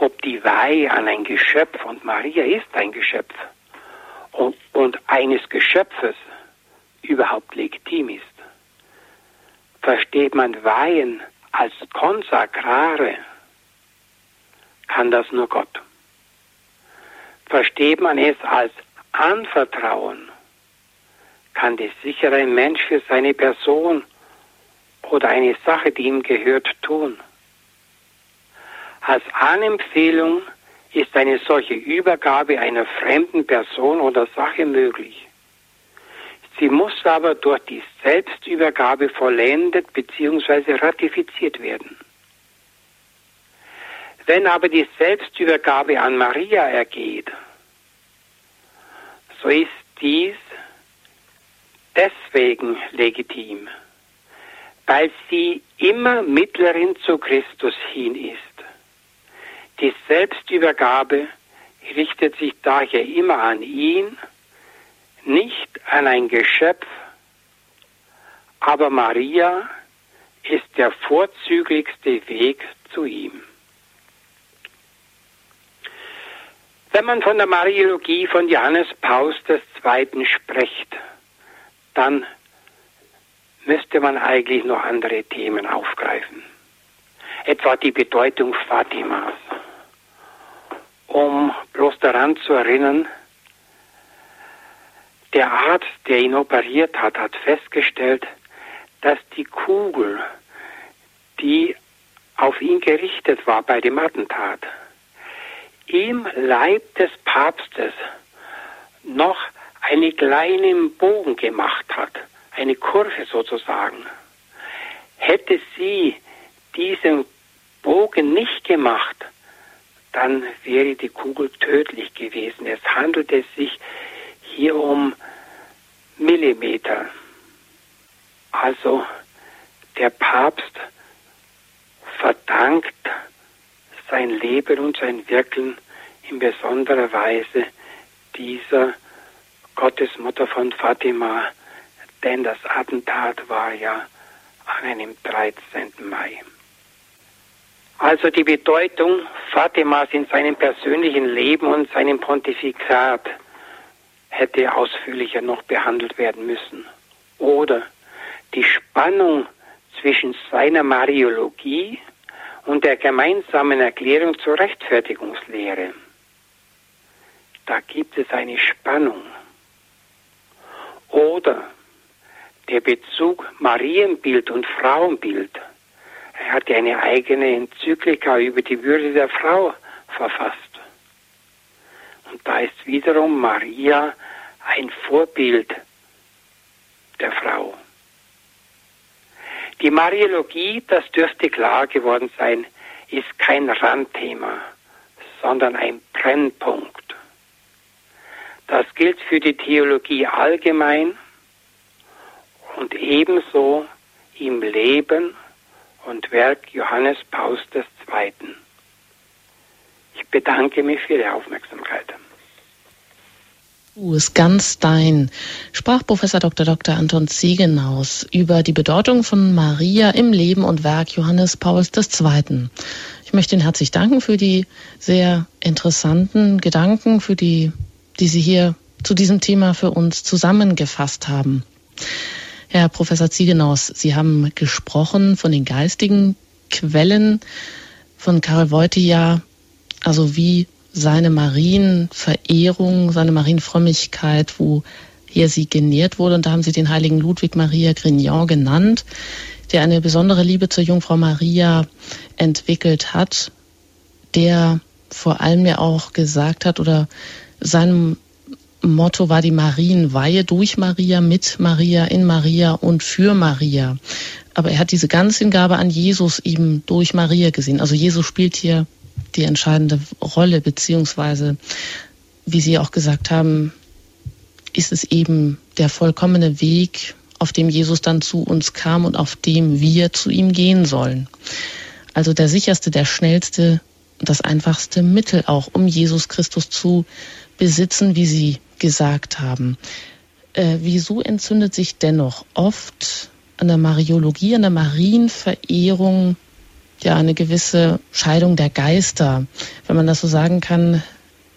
ob die Weihe an ein Geschöpf, und Maria ist ein Geschöpf, und, und eines Geschöpfes überhaupt legitim ist versteht man Weihen als Konsakrare, kann das nur Gott. Versteht man es als Anvertrauen, kann das sicher ein Mensch für seine Person oder eine Sache, die ihm gehört, tun. Als Anempfehlung ist eine solche Übergabe einer fremden Person oder Sache möglich. Sie muss aber durch die Selbstübergabe vollendet bzw. ratifiziert werden. Wenn aber die Selbstübergabe an Maria ergeht, so ist dies deswegen legitim, weil sie immer Mittlerin zu Christus hin ist. Die Selbstübergabe richtet sich daher immer an ihn nicht an ein Geschöpf, aber Maria ist der vorzüglichste Weg zu ihm. Wenn man von der Mariologie von Johannes Paus II. spricht, dann müsste man eigentlich noch andere Themen aufgreifen. Etwa die Bedeutung Fatimas. Um bloß daran zu erinnern, der Arzt, der ihn operiert hat, hat festgestellt, dass die Kugel, die auf ihn gerichtet war bei dem Attentat, im Leib des Papstes noch einen kleinen Bogen gemacht hat, eine Kurve sozusagen. Hätte sie diesen Bogen nicht gemacht, dann wäre die Kugel tödlich gewesen. Es handelte sich hier um Millimeter. Also der Papst verdankt sein Leben und sein Wirken in besonderer Weise dieser Gottesmutter von Fatima, denn das Attentat war ja an einem 13. Mai. Also die Bedeutung Fatimas in seinem persönlichen Leben und seinem Pontifikat hätte ausführlicher noch behandelt werden müssen. Oder die Spannung zwischen seiner Mariologie und der gemeinsamen Erklärung zur Rechtfertigungslehre. Da gibt es eine Spannung. Oder der Bezug Marienbild und Frauenbild. Er hat ja eine eigene Enzyklika über die Würde der Frau verfasst. Und da ist wiederum Maria ein Vorbild der Frau. Die Mariologie, das dürfte klar geworden sein, ist kein Randthema, sondern ein Brennpunkt. Das gilt für die Theologie allgemein und ebenso im Leben und Werk Johannes Pauls II. Ich bedanke mich für die Aufmerksamkeit. Du ist ganz dein, sprach Professor Dr. Dr. Anton Ziegenaus über die Bedeutung von Maria im Leben und Werk Johannes Pauls II. Ich möchte Ihnen herzlich danken für die sehr interessanten Gedanken, für die, die Sie hier zu diesem Thema für uns zusammengefasst haben. Herr Professor Ziegenaus, Sie haben gesprochen von den geistigen Quellen von Karl Wojtyla, also wie seine Marienverehrung, seine Marienfrömmigkeit, wo hier sie genährt wurde. Und da haben sie den heiligen Ludwig Maria Grignon genannt, der eine besondere Liebe zur Jungfrau Maria entwickelt hat, der vor allem ja auch gesagt hat oder sein Motto war die Marienweihe durch Maria, mit Maria, in Maria und für Maria. Aber er hat diese Ganzhingabe an Jesus eben durch Maria gesehen. Also Jesus spielt hier die entscheidende Rolle, beziehungsweise, wie Sie auch gesagt haben, ist es eben der vollkommene Weg, auf dem Jesus dann zu uns kam und auf dem wir zu ihm gehen sollen. Also der sicherste, der schnellste, das einfachste Mittel auch, um Jesus Christus zu besitzen, wie Sie gesagt haben. Äh, wieso entzündet sich dennoch oft an der Mariologie, an der Marienverehrung ja eine gewisse Scheidung der Geister, wenn man das so sagen kann.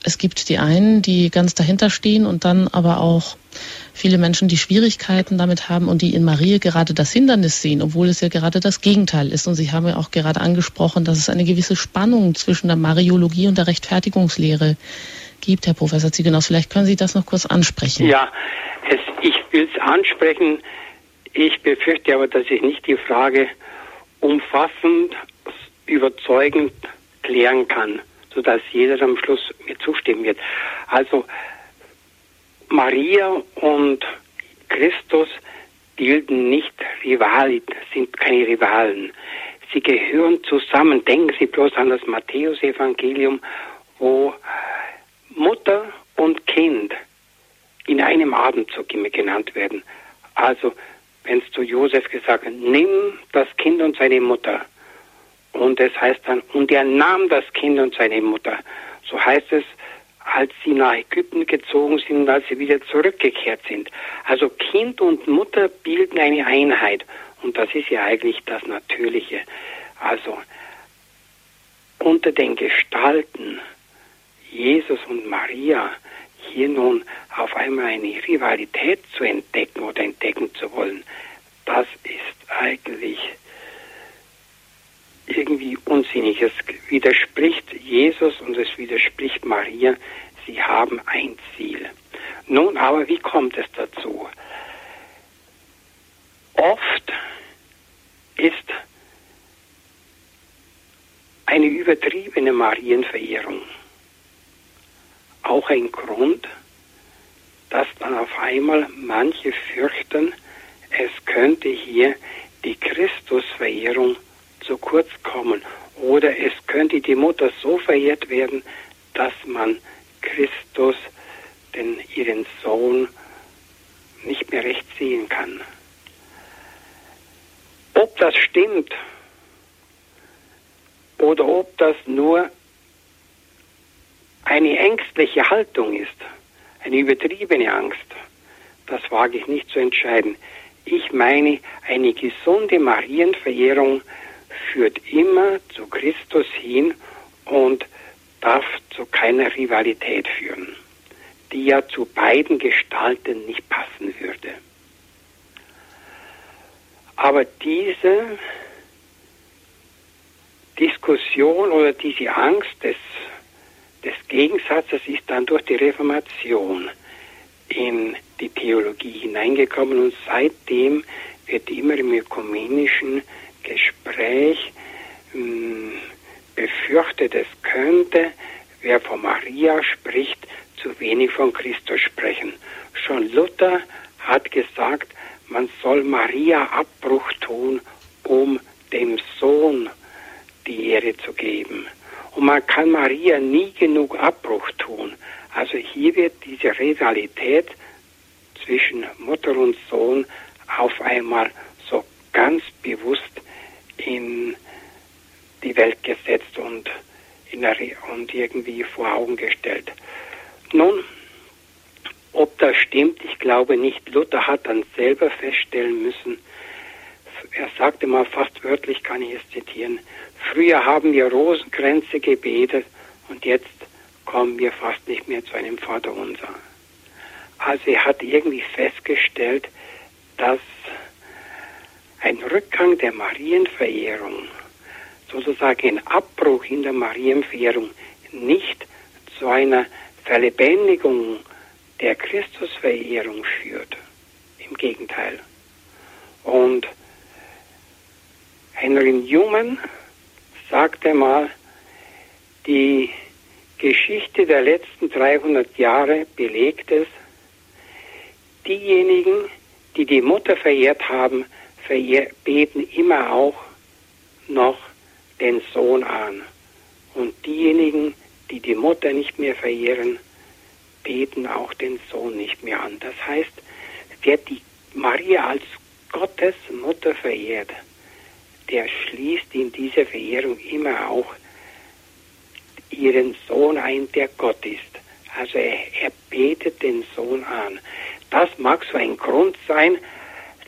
Es gibt die einen, die ganz dahinter stehen und dann aber auch viele Menschen, die Schwierigkeiten damit haben und die in Maria gerade das Hindernis sehen, obwohl es ja gerade das Gegenteil ist. Und Sie haben ja auch gerade angesprochen, dass es eine gewisse Spannung zwischen der Mariologie und der Rechtfertigungslehre gibt, Herr Professor Ziegenhaus. Vielleicht können Sie das noch kurz ansprechen. Ja, es, ich will es ansprechen. Ich befürchte aber, dass ich nicht die Frage umfassend überzeugend klären kann, sodass jeder am Schluss mir zustimmen wird. Also Maria und Christus bilden nicht Rivalen, sind keine Rivalen. Sie gehören zusammen. Denken Sie bloß an das Matthäusevangelium, wo Mutter und Kind in einem Atemzug immer genannt werden. Also, wenn es zu Josef gesagt wird, nimm das Kind und seine Mutter und es heißt dann, und er nahm das Kind und seine Mutter. So heißt es, als sie nach Ägypten gezogen sind und als sie wieder zurückgekehrt sind. Also Kind und Mutter bilden eine Einheit. Und das ist ja eigentlich das Natürliche. Also unter den Gestalten Jesus und Maria hier nun auf einmal eine Rivalität zu entdecken oder entdecken zu wollen, das ist eigentlich irgendwie unsinnig. Es widerspricht Jesus und es widerspricht Maria. Sie haben ein Ziel. Nun aber, wie kommt es dazu? Oft ist eine übertriebene Marienverehrung auch ein Grund, dass dann auf einmal manche fürchten, es könnte hier die Christusverehrung zu kurz kommen. Oder es könnte die Mutter so verehrt werden, dass man Christus, den ihren Sohn, nicht mehr recht sehen kann. Ob das stimmt oder ob das nur eine ängstliche Haltung ist, eine übertriebene Angst, das wage ich nicht zu entscheiden. Ich meine, eine gesunde Marienverehrung führt immer zu Christus hin und darf zu keiner Rivalität führen, die ja zu beiden Gestalten nicht passen würde. Aber diese Diskussion oder diese Angst des, des Gegensatzes ist dann durch die Reformation in die Theologie hineingekommen und seitdem wird immer im ökumenischen Gespräch mh, hm, befürchtet, es könnte, wer von Maria spricht, zu wenig von Christus sprechen. Schon Luther hat gesagt, man soll Maria Abbruch tun, um dem Sohn die Ehre zu geben. Und man kann Maria nie genug Abbruch tun. Also hier wird diese Realität zwischen Mutter und Sohn auf einmal so ganz bewusst in die Welt gesetzt und, und irgendwie vor Augen gestellt. Nun, ob das stimmt, ich glaube nicht. Luther hat dann selber feststellen müssen, er sagte mal fast wörtlich, kann ich es zitieren, früher haben wir Rosenkränze gebetet und jetzt kommen wir fast nicht mehr zu einem Vaterunser. Also er hat irgendwie festgestellt, dass ein Rückgang der Marienverehrung, sozusagen ein Abbruch in der Marienverehrung, nicht zu einer Verlebendigung der Christusverehrung führt. Im Gegenteil. Und Henry Newman sagte mal, die Geschichte der letzten 300 Jahre belegt es, diejenigen, die die Mutter verehrt haben, beten immer auch noch den Sohn an. Und diejenigen, die die Mutter nicht mehr verehren, beten auch den Sohn nicht mehr an. Das heißt, wer die Maria als Gottes Mutter verehrt, der schließt in diese Verehrung immer auch ihren Sohn ein, der Gott ist. Also er, er betet den Sohn an. Das mag so ein Grund sein,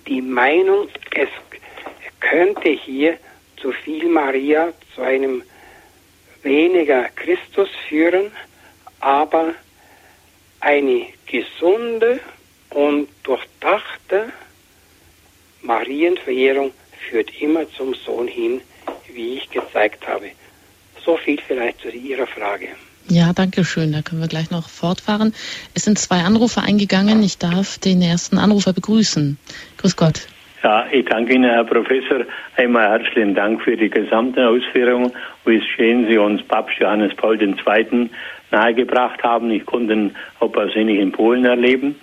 die Meinung, es könnte hier zu viel Maria, zu einem weniger Christus führen, aber eine gesunde und durchdachte Marienverehrung führt immer zum Sohn hin, wie ich gezeigt habe. So viel vielleicht zu Ihrer Frage. Ja, danke schön. Da können wir gleich noch fortfahren. Es sind zwei Anrufe eingegangen. Ich darf den ersten Anrufer begrüßen. Grüß Gott. Ja, ich danke Ihnen, Herr Professor. Einmal herzlichen Dank für die gesamte Ausführung. Wie schön Sie uns Papst Johannes Paul II. nahegebracht haben. Ich konnte ihn auch persönlich in Polen erleben.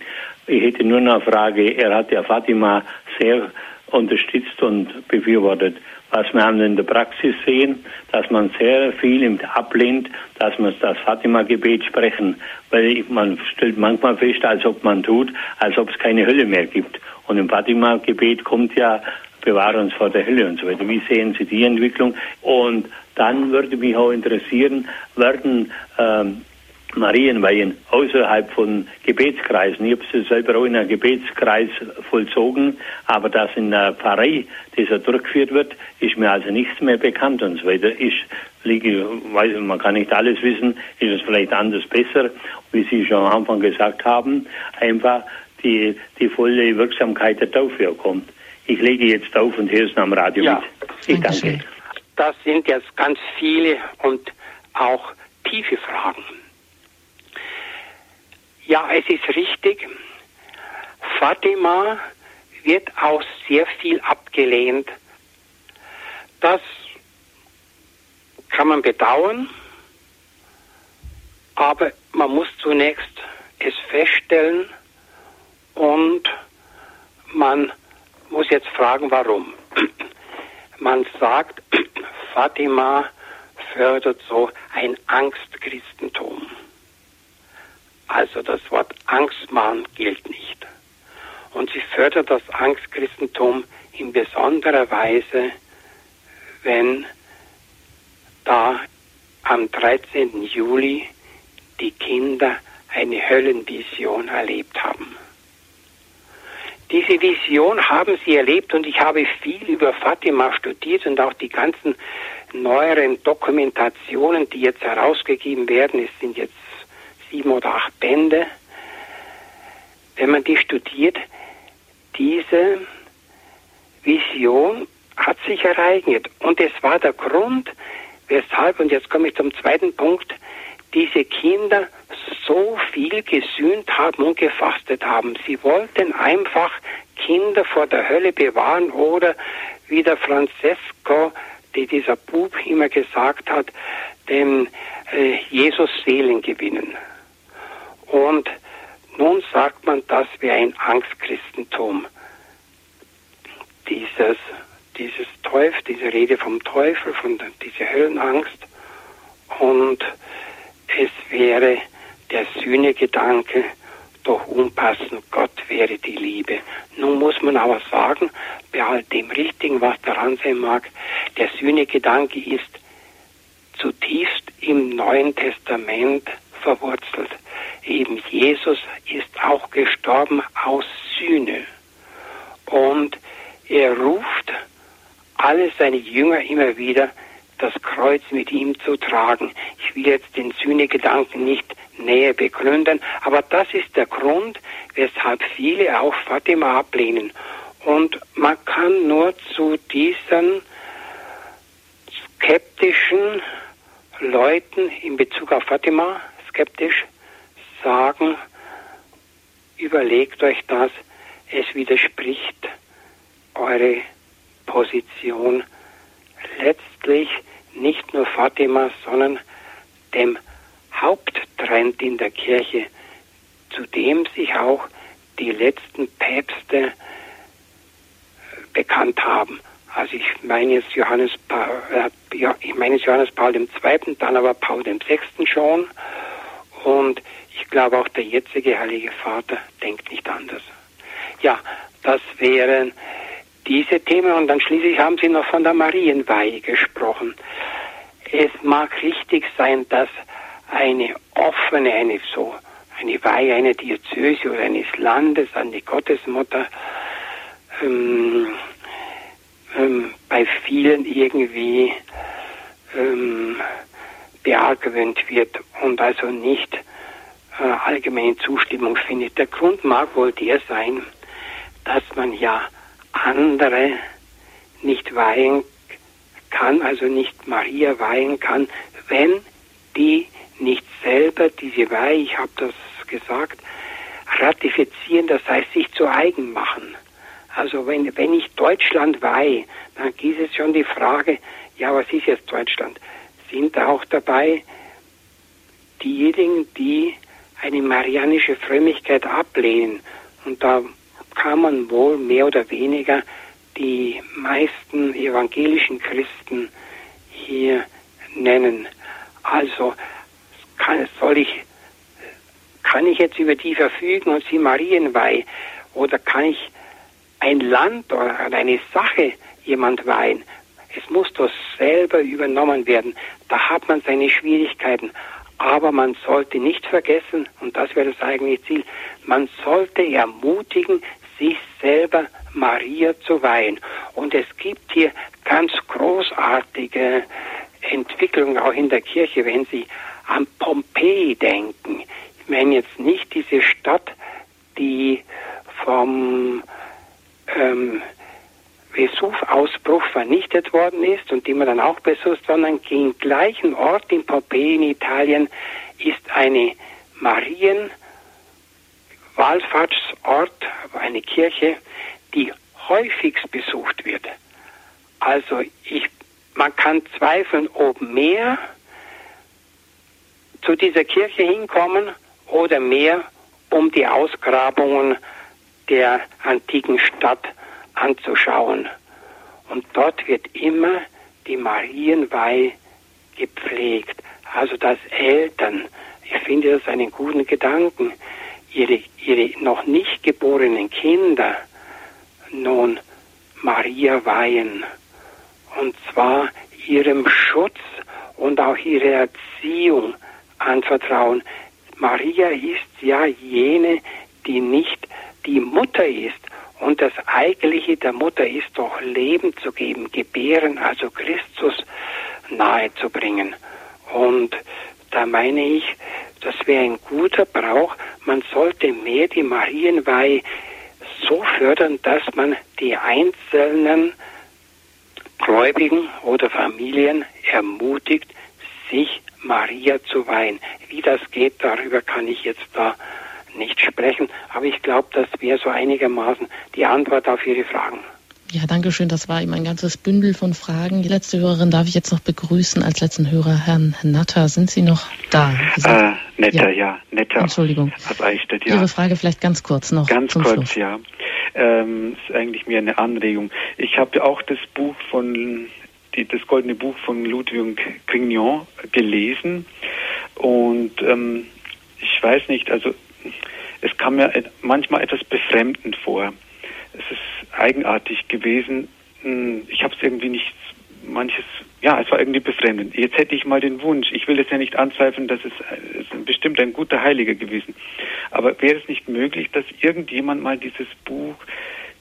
Ich hätte nur eine Frage. Er hat ja Fatima sehr unterstützt und befürwortet. Was wir haben in der Praxis sehen, dass man sehr viel ablehnt, dass man das Fatima-Gebet sprechen, weil man stellt manchmal fest, als ob man tut, als ob es keine Hölle mehr gibt. Und im Fatima-Gebet kommt ja, bewahre uns vor der Hölle und so weiter. Wie sehen Sie die Entwicklung? Und dann würde mich auch interessieren, werden ähm, Marienweihen außerhalb von Gebetskreisen. Ich habe es selber auch in einem Gebetskreis vollzogen, aber dass in einer Pfarrei dieser durchgeführt wird, ist mir also nichts mehr bekannt und so weiter. Ich liege, weiß, man kann nicht alles wissen, ist es vielleicht anders besser, wie Sie schon am Anfang gesagt haben, einfach die, die volle Wirksamkeit der Taufe kommt. Ich lege jetzt auf und höre es am Radio ja. mit. Ich danke. Das sind jetzt ganz viele und auch tiefe Fragen. Ja, es ist richtig. Fatima wird auch sehr viel abgelehnt. Das kann man bedauern, aber man muss zunächst es feststellen und man muss jetzt fragen, warum. Man sagt, Fatima fördert so ein Angstchristentum. Also das Wort Angstmann gilt nicht. Und sie fördert das Angstchristentum in besonderer Weise, wenn da am 13. Juli die Kinder eine Höllenvision erlebt haben. Diese Vision haben sie erlebt und ich habe viel über Fatima studiert und auch die ganzen neueren Dokumentationen, die jetzt herausgegeben werden, es sind jetzt sieben oder acht Bände, wenn man die studiert, diese Vision hat sich ereignet. Und es war der Grund, weshalb, und jetzt komme ich zum zweiten Punkt, diese Kinder so viel gesühnt haben und gefastet haben. Sie wollten einfach Kinder vor der Hölle bewahren oder wie der Francesco, die dieser Bub immer gesagt hat, dem äh, Jesus Seelen gewinnen. Und nun sagt man, das wäre ein Angstchristentum. Dieses, dieses Teufel, diese Rede vom Teufel, von der, diese Höllenangst. Und es wäre der Sühnegedanke, doch unpassend, Gott wäre die Liebe. Nun muss man aber sagen, bei all dem Richtigen, was daran sein mag, der Sühnegedanke ist zutiefst im Neuen Testament verwurzelt. Eben Jesus ist auch gestorben aus Sühne. Und er ruft alle seine Jünger immer wieder, das Kreuz mit ihm zu tragen. Ich will jetzt den Sühnegedanken nicht näher begründen, aber das ist der Grund, weshalb viele auch Fatima ablehnen. Und man kann nur zu diesen skeptischen Leuten in Bezug auf Fatima skeptisch sagen, überlegt euch das, es widerspricht eure Position letztlich nicht nur Fatima, sondern dem Haupttrend in der Kirche, zu dem sich auch die letzten Päpste bekannt haben. Also ich meine jetzt Johannes Paul, äh, ich meine Johannes Paul II., dann aber Paul VI. schon. Und ich glaube auch der jetzige Heilige Vater denkt nicht anders. Ja, das wären diese Themen und dann schließlich haben Sie noch von der Marienweihe gesprochen. Es mag richtig sein, dass eine offene, eine so, eine Weihe einer Diözese oder eines Landes an die Gottesmutter ähm, ähm, bei vielen irgendwie ähm, beargwöhnt wird und also nicht äh, allgemeine Zustimmung findet. Der Grund mag wohl der sein, dass man ja andere nicht weihen kann, also nicht Maria weihen kann, wenn die nicht selber diese Weihe, ich habe das gesagt, ratifizieren, das heißt sich zu eigen machen. Also wenn, wenn ich Deutschland weihe, dann gibt es schon die Frage, ja, was ist jetzt Deutschland? Sind auch dabei diejenigen, die eine marianische Frömmigkeit ablehnen? Und da kann man wohl mehr oder weniger die meisten evangelischen Christen hier nennen. Also kann, soll ich, kann ich jetzt über die verfügen und sie Marienweih oder kann ich ein Land oder eine Sache jemand weihen? Es muss doch selber übernommen werden. Da hat man seine Schwierigkeiten. Aber man sollte nicht vergessen, und das wäre das eigentliche Ziel, man sollte ermutigen, sich selber Maria zu weihen. Und es gibt hier ganz großartige Entwicklungen auch in der Kirche, wenn Sie an Pompeji denken. Ich meine jetzt nicht diese Stadt, die vom ähm, Vesuv-Ausbruch vernichtet worden ist und die man dann auch besucht, sondern den gleichen Ort in Pompeji in Italien ist eine Marien- Wallfahrtsort, eine Kirche, die häufigst besucht wird. Also ich, man kann zweifeln, ob mehr zu dieser Kirche hinkommen oder mehr, um die Ausgrabungen der antiken Stadt anzuschauen. Und dort wird immer die Marienweih gepflegt. Also dass Eltern, ich finde das einen guten Gedanken, ihre, ihre noch nicht geborenen Kinder nun Maria weihen. Und zwar ihrem Schutz und auch ihre Erziehung anvertrauen. Maria ist ja jene, die nicht die Mutter ist. Und das Eigentliche der Mutter ist doch Leben zu geben, gebären, also Christus nahe zu bringen. Und da meine ich, das wäre ein guter Brauch. Man sollte mehr die Marienweihe so fördern, dass man die einzelnen Gläubigen oder Familien ermutigt, sich Maria zu weihen. Wie das geht, darüber kann ich jetzt da nicht sprechen, aber ich glaube, das wäre so einigermaßen die Antwort auf Ihre Fragen. Ja, danke schön. Das war eben ein ganzes Bündel von Fragen. Die letzte Hörerin darf ich jetzt noch begrüßen als letzten Hörer, Herrn Natter. Sind Sie noch da? Äh, netter, ja. ja. netter. Entschuldigung. Eichstätt, ja. Ihre Frage vielleicht ganz kurz noch. Ganz kurz, Schluss. ja. Ähm, ist eigentlich mir eine Anregung. Ich habe auch das Buch von, die, das goldene Buch von Ludwig Grignon gelesen und ähm, ich weiß nicht, also es kam mir manchmal etwas befremdend vor. Es ist eigenartig gewesen. Hm, ich habe es irgendwie nicht manches, ja, es war irgendwie befremdend. Jetzt hätte ich mal den Wunsch, ich will es ja nicht anzweifeln, dass es, es bestimmt ein guter Heiliger gewesen. Aber wäre es nicht möglich, dass irgendjemand mal dieses Buch,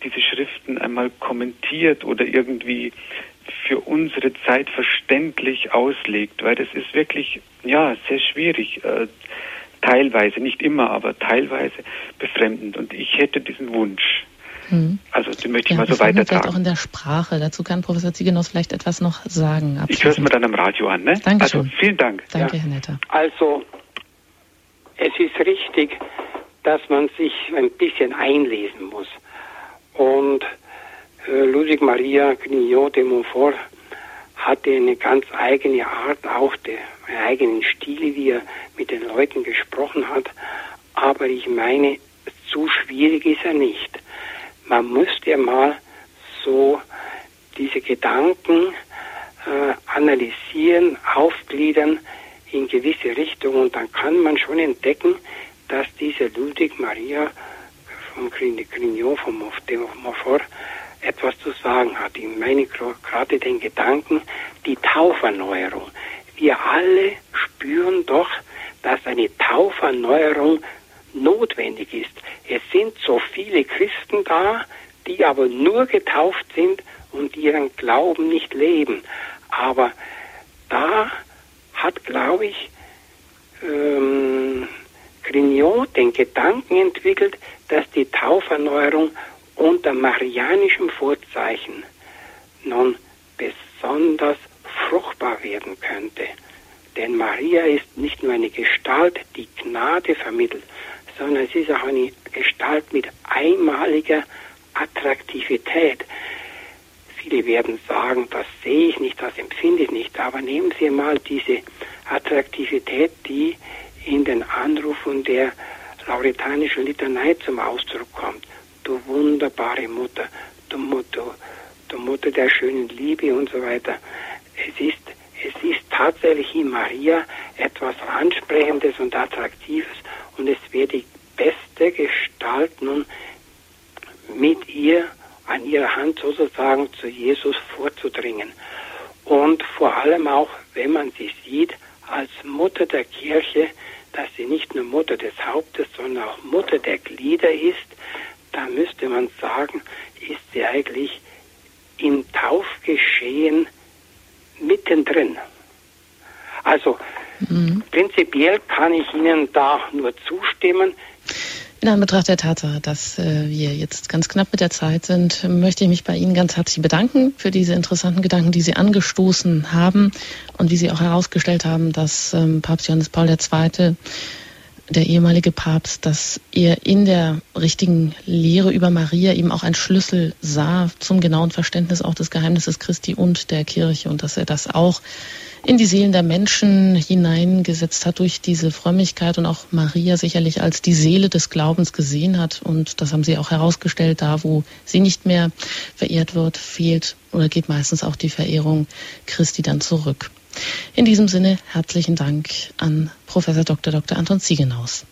diese Schriften einmal kommentiert oder irgendwie für unsere Zeit verständlich auslegt, weil das ist wirklich, ja, sehr schwierig. Äh, teilweise, nicht immer, aber teilweise befremdend. Und ich hätte diesen Wunsch. Mhm. Also den möchte ich ja, mal so weitertragen. Vielleicht auch in der Sprache. Dazu kann Professor Ziegenhaus vielleicht etwas noch sagen. Abschließend. Ich höre es mir dann am Radio an. Ne? Dankeschön. Also, vielen Dank. Danke, ja. Herr Netter. Also es ist richtig, dass man sich ein bisschen einlesen muss. Und äh, Ludwig Maria Grignot de Montfort hatte eine ganz eigene Art, auch der, eigenen Stil, wie er mit den Leuten gesprochen hat. Aber ich meine, zu schwierig ist er nicht. Man müsste mal so diese Gedanken äh, analysieren, aufgliedern in gewisse Richtungen und dann kann man schon entdecken, dass diese Ludwig Maria von Grignon, von Montfort, etwas zu sagen hat. Ich meine gerade den Gedanken, die Tauferneuerung. Wir alle spüren doch, dass eine Tauferneuerung notwendig ist. Es sind so viele Christen da, die aber nur getauft sind und ihren Glauben nicht leben. Aber da hat, glaube ich, ähm, Grignon den Gedanken entwickelt, dass die Tauferneuerung unter marianischem Vorzeichen nun besonders fruchtbar werden könnte. Denn Maria ist nicht nur eine Gestalt, die Gnade vermittelt, sondern es ist auch eine Gestalt mit einmaliger Attraktivität. Viele werden sagen, das sehe ich nicht, das empfinde ich nicht, aber nehmen Sie mal diese Attraktivität, die in den Anrufen der lauretanischen Litanei zum Ausdruck kommt du wunderbare Mutter, du Mutter, du Mutter der schönen Liebe und so weiter. Es ist, es ist tatsächlich in Maria etwas Ansprechendes und Attraktives und es wäre die beste Gestalt nun mit ihr an ihrer Hand sozusagen zu Jesus vorzudringen. Und vor allem auch, wenn man sie sieht, als Mutter der Kirche, dass sie nicht nur Mutter des Hauptes, sondern auch Mutter der Glieder ist, da müsste man sagen, ist sie eigentlich im Taufgeschehen mittendrin. Also mhm. prinzipiell kann ich Ihnen da nur zustimmen. In Anbetracht der Tatsache, dass äh, wir jetzt ganz knapp mit der Zeit sind, möchte ich mich bei Ihnen ganz herzlich bedanken für diese interessanten Gedanken, die Sie angestoßen haben und wie Sie auch herausgestellt haben, dass ähm, Papst Johannes Paul II der ehemalige Papst, dass er in der richtigen Lehre über Maria eben auch ein Schlüssel sah zum genauen Verständnis auch des Geheimnisses Christi und der Kirche und dass er das auch in die Seelen der Menschen hineingesetzt hat durch diese Frömmigkeit und auch Maria sicherlich als die Seele des Glaubens gesehen hat. Und das haben Sie auch herausgestellt, da wo sie nicht mehr verehrt wird, fehlt oder geht meistens auch die Verehrung Christi dann zurück. In diesem Sinne herzlichen Dank an Professor Dr. Dr. Anton Ziegenhaus.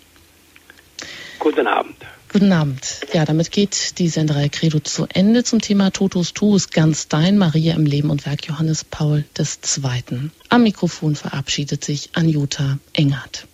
Guten Abend. Guten Abend. Ja, damit geht die Senderei Credo zu Ende zum Thema Totus Tuus ganz dein Maria im Leben und Werk Johannes Paul II. Am Mikrofon verabschiedet sich Anjuta Engert.